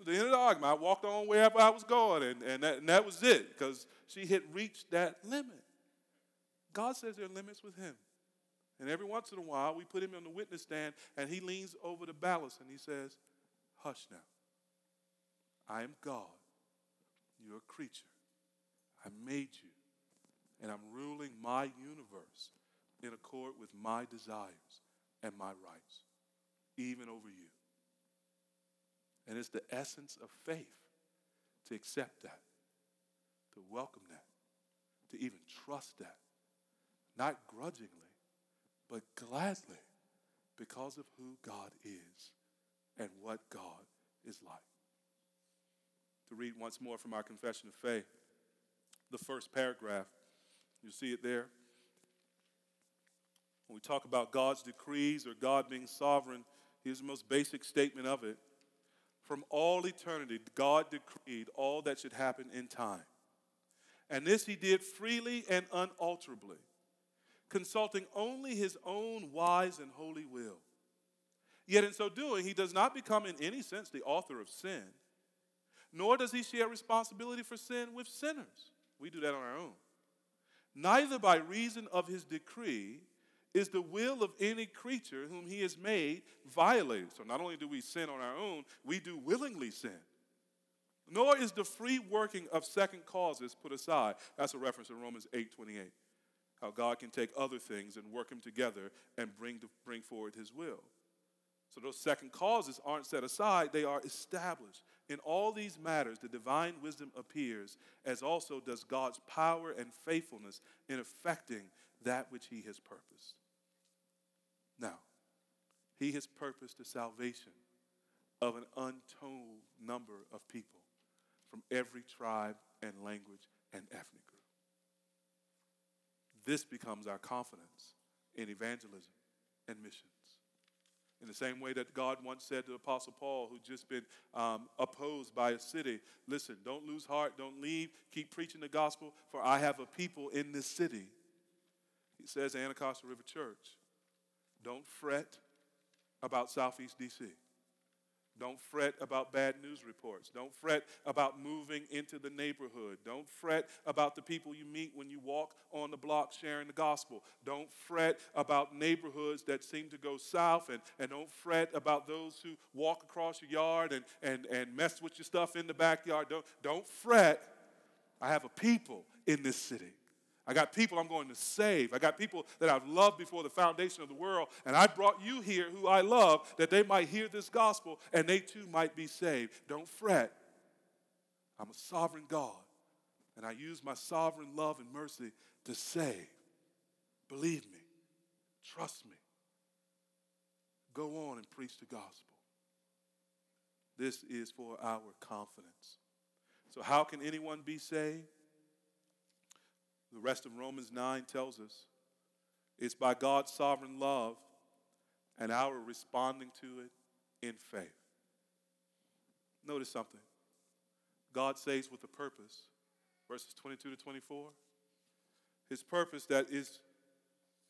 the end of the argument. I walked on wherever I was going, and, and, that, and that was it, because she had reached that limit. God says there are limits with him. And every once in a while, we put him on the witness stand, and he leans over the ballast and he says, Hush now. I am God. You're a creature. I made you, and I'm ruling my universe in accord with my desires and my rights even over you. And it's the essence of faith to accept that, to welcome that, to even trust that, not grudgingly, but gladly because of who God is and what God is like. To read once more from our confession of faith, the first paragraph, you see it there. When we talk about God's decrees or God being sovereign, Here's the most basic statement of it. From all eternity, God decreed all that should happen in time. And this he did freely and unalterably, consulting only his own wise and holy will. Yet in so doing, he does not become in any sense the author of sin, nor does he share responsibility for sin with sinners. We do that on our own. Neither by reason of his decree is the will of any creature whom he has made violated. So not only do we sin on our own, we do willingly sin. Nor is the free working of second causes put aside. That's a reference in Romans 8 28. How God can take other things and work them together and bring, to, bring forward his will. So those second causes aren't set aside, they are established. In all these matters, the divine wisdom appears, as also does God's power and faithfulness in effecting that which he has purposed. Now, he has purposed the salvation of an untold number of people from every tribe and language and ethnic group. This becomes our confidence in evangelism and missions. In the same way that God once said to Apostle Paul, who'd just been um, opposed by a city, listen, don't lose heart, don't leave, keep preaching the gospel, for I have a people in this city. He says, Anacostia River Church, don't fret about Southeast DC. Don't fret about bad news reports. Don't fret about moving into the neighborhood. Don't fret about the people you meet when you walk on the block sharing the gospel. Don't fret about neighborhoods that seem to go south, and, and don't fret about those who walk across your yard and, and, and mess with your stuff in the backyard. Don't, don't fret. I have a people in this city. I got people I'm going to save. I got people that I've loved before the foundation of the world. And I brought you here who I love that they might hear this gospel and they too might be saved. Don't fret. I'm a sovereign God. And I use my sovereign love and mercy to save. Believe me. Trust me. Go on and preach the gospel. This is for our confidence. So, how can anyone be saved? The rest of Romans 9 tells us it's by God's sovereign love and our responding to it in faith. Notice something God saves with a purpose, verses 22 to 24. His purpose that is,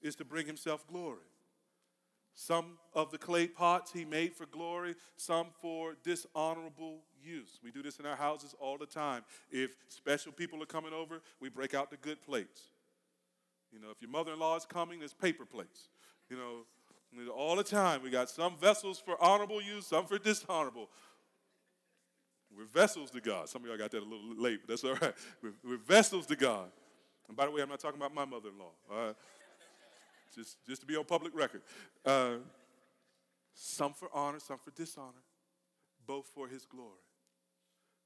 is to bring himself glory. Some of the clay pots he made for glory, some for dishonorable use. We do this in our houses all the time. If special people are coming over, we break out the good plates. You know, if your mother in law is coming, there's paper plates. You know, all the time. We got some vessels for honorable use, some for dishonorable. We're vessels to God. Some of y'all got that a little late, but that's all right. We're, we're vessels to God. And by the way, I'm not talking about my mother in law. All right? Just, just to be on public record. Uh, some for honor, some for dishonor, both for his glory.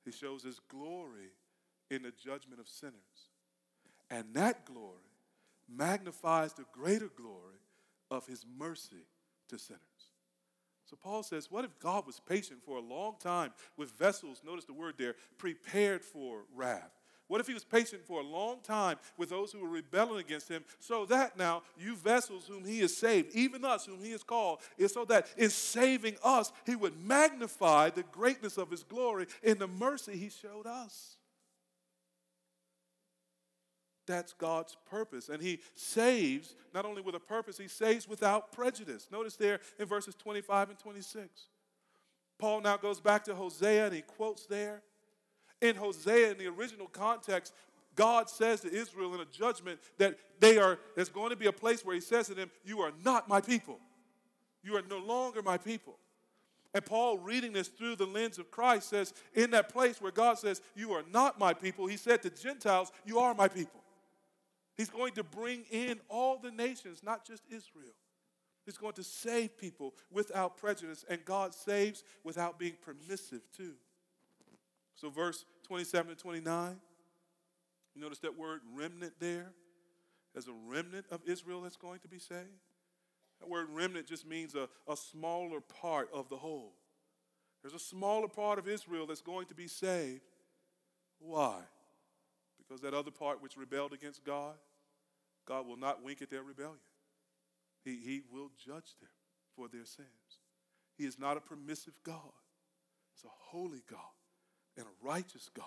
He shows his glory in the judgment of sinners. And that glory magnifies the greater glory of his mercy to sinners. So Paul says, What if God was patient for a long time with vessels, notice the word there, prepared for wrath? What if he was patient for a long time with those who were rebelling against him, so that now you vessels whom he has saved, even us whom he has called, is so that in saving us, he would magnify the greatness of his glory in the mercy he showed us. That's God's purpose. And he saves not only with a purpose, he saves without prejudice. Notice there in verses 25 and 26. Paul now goes back to Hosea and he quotes there in Hosea, in the original context, God says to Israel in a judgment that they are, there's going to be a place where he says to them, You are not my people. You are no longer my people. And Paul, reading this through the lens of Christ, says, In that place where God says, You are not my people, he said to Gentiles, You are my people. He's going to bring in all the nations, not just Israel. He's going to save people without prejudice, and God saves without being permissive, too. So, verse 27 to 29, you notice that word remnant there? There's a remnant of Israel that's going to be saved. That word remnant just means a, a smaller part of the whole. There's a smaller part of Israel that's going to be saved. Why? Because that other part which rebelled against God, God will not wink at their rebellion. He, he will judge them for their sins. He is not a permissive God, He's a holy God and a righteous God.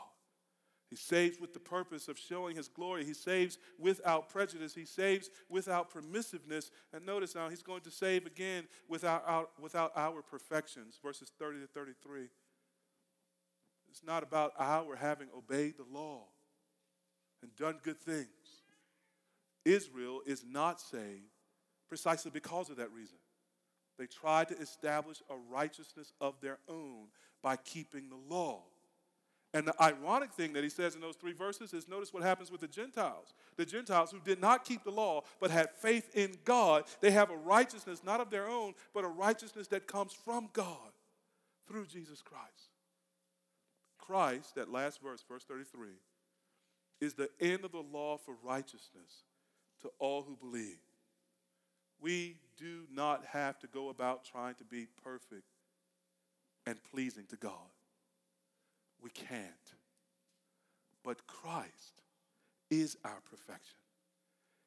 He saves with the purpose of showing his glory. He saves without prejudice. He saves without permissiveness. And notice now, he's going to save again without our, without our perfections. Verses 30 to 33. It's not about our having obeyed the law and done good things. Israel is not saved precisely because of that reason. They tried to establish a righteousness of their own by keeping the law. And the ironic thing that he says in those three verses is notice what happens with the Gentiles. The Gentiles who did not keep the law but had faith in God, they have a righteousness not of their own, but a righteousness that comes from God through Jesus Christ. Christ, that last verse, verse 33, is the end of the law for righteousness to all who believe. We do not have to go about trying to be perfect and pleasing to God. We can't. But Christ is our perfection.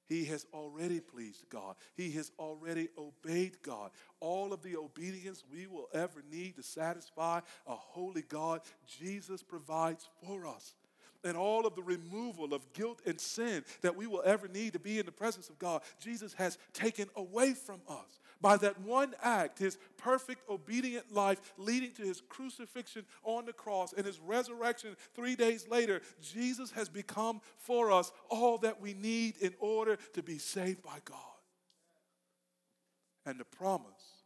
He has already pleased God. He has already obeyed God. All of the obedience we will ever need to satisfy a holy God, Jesus provides for us and all of the removal of guilt and sin that we will ever need to be in the presence of God, Jesus has taken away from us. By that one act, his perfect obedient life leading to his crucifixion on the cross and his resurrection three days later, Jesus has become for us all that we need in order to be saved by God. And the promise,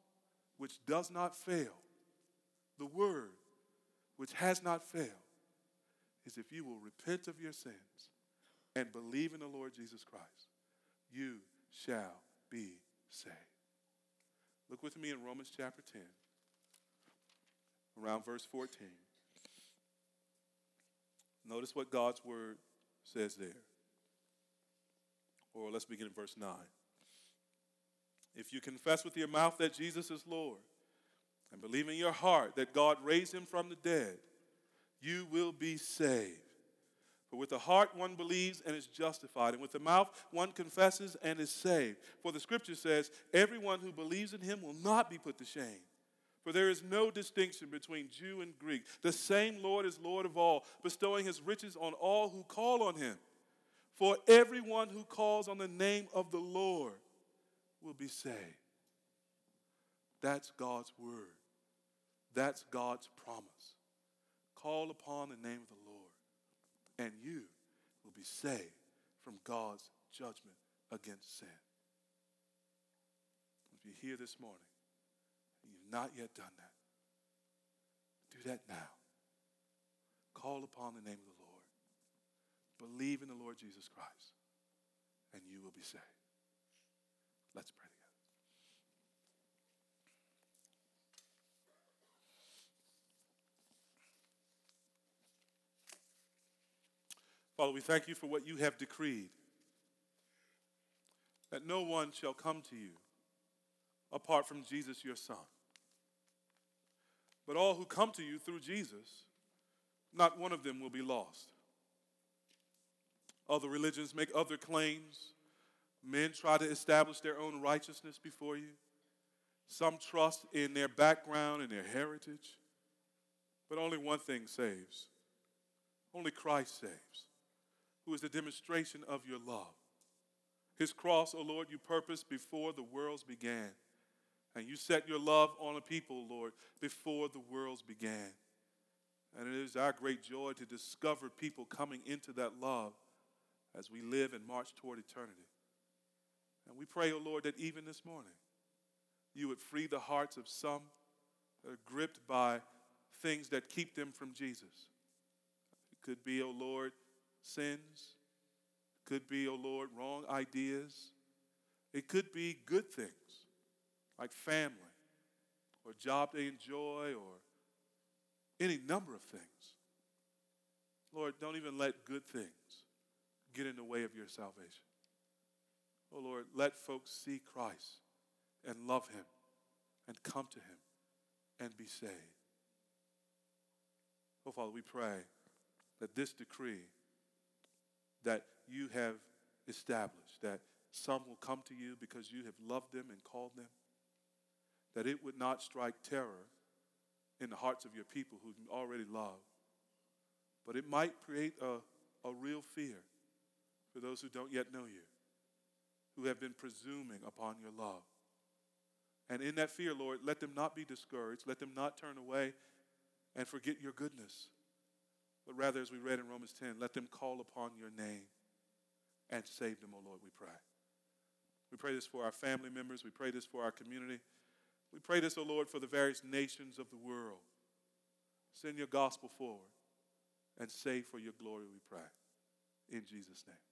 which does not fail, the word, which has not failed, is if you will repent of your sins and believe in the Lord Jesus Christ, you shall be saved. Look with me in Romans chapter 10, around verse 14. Notice what God's word says there. Or let's begin in verse 9. If you confess with your mouth that Jesus is Lord and believe in your heart that God raised him from the dead, you will be saved. For with the heart one believes and is justified, and with the mouth one confesses and is saved. For the scripture says, Everyone who believes in him will not be put to shame. For there is no distinction between Jew and Greek. The same Lord is Lord of all, bestowing his riches on all who call on him. For everyone who calls on the name of the Lord will be saved. That's God's word. That's God's promise. Call upon the name of the Lord, and you will be saved from God's judgment against sin. If you're here this morning and you've not yet done that, do that now. Call upon the name of the Lord. Believe in the Lord Jesus Christ, and you will be saved. Let's pray. Father, we thank you for what you have decreed that no one shall come to you apart from Jesus, your Son. But all who come to you through Jesus, not one of them will be lost. Other religions make other claims. Men try to establish their own righteousness before you. Some trust in their background and their heritage. But only one thing saves. Only Christ saves who is the demonstration of your love. His cross, O oh Lord, you purposed before the worlds began. And you set your love on a people, Lord, before the worlds began. And it is our great joy to discover people coming into that love as we live and march toward eternity. And we pray, O oh Lord, that even this morning, you would free the hearts of some that are gripped by things that keep them from Jesus. It could be, O oh Lord, sins. Could be, oh Lord, wrong ideas. It could be good things like family or job they enjoy or any number of things. Lord, don't even let good things get in the way of your salvation. Oh Lord, let folks see Christ and love him and come to him and be saved. Oh Father, we pray that this decree that you have established, that some will come to you because you have loved them and called them, that it would not strike terror in the hearts of your people who already love, but it might create a, a real fear for those who don't yet know you, who have been presuming upon your love. And in that fear, Lord, let them not be discouraged. Let them not turn away and forget your goodness. But rather, as we read in Romans 10, let them call upon your name and save them, O Lord, we pray. We pray this for our family members. We pray this for our community. We pray this, O Lord, for the various nations of the world. Send your gospel forward and save for your glory, we pray. In Jesus' name.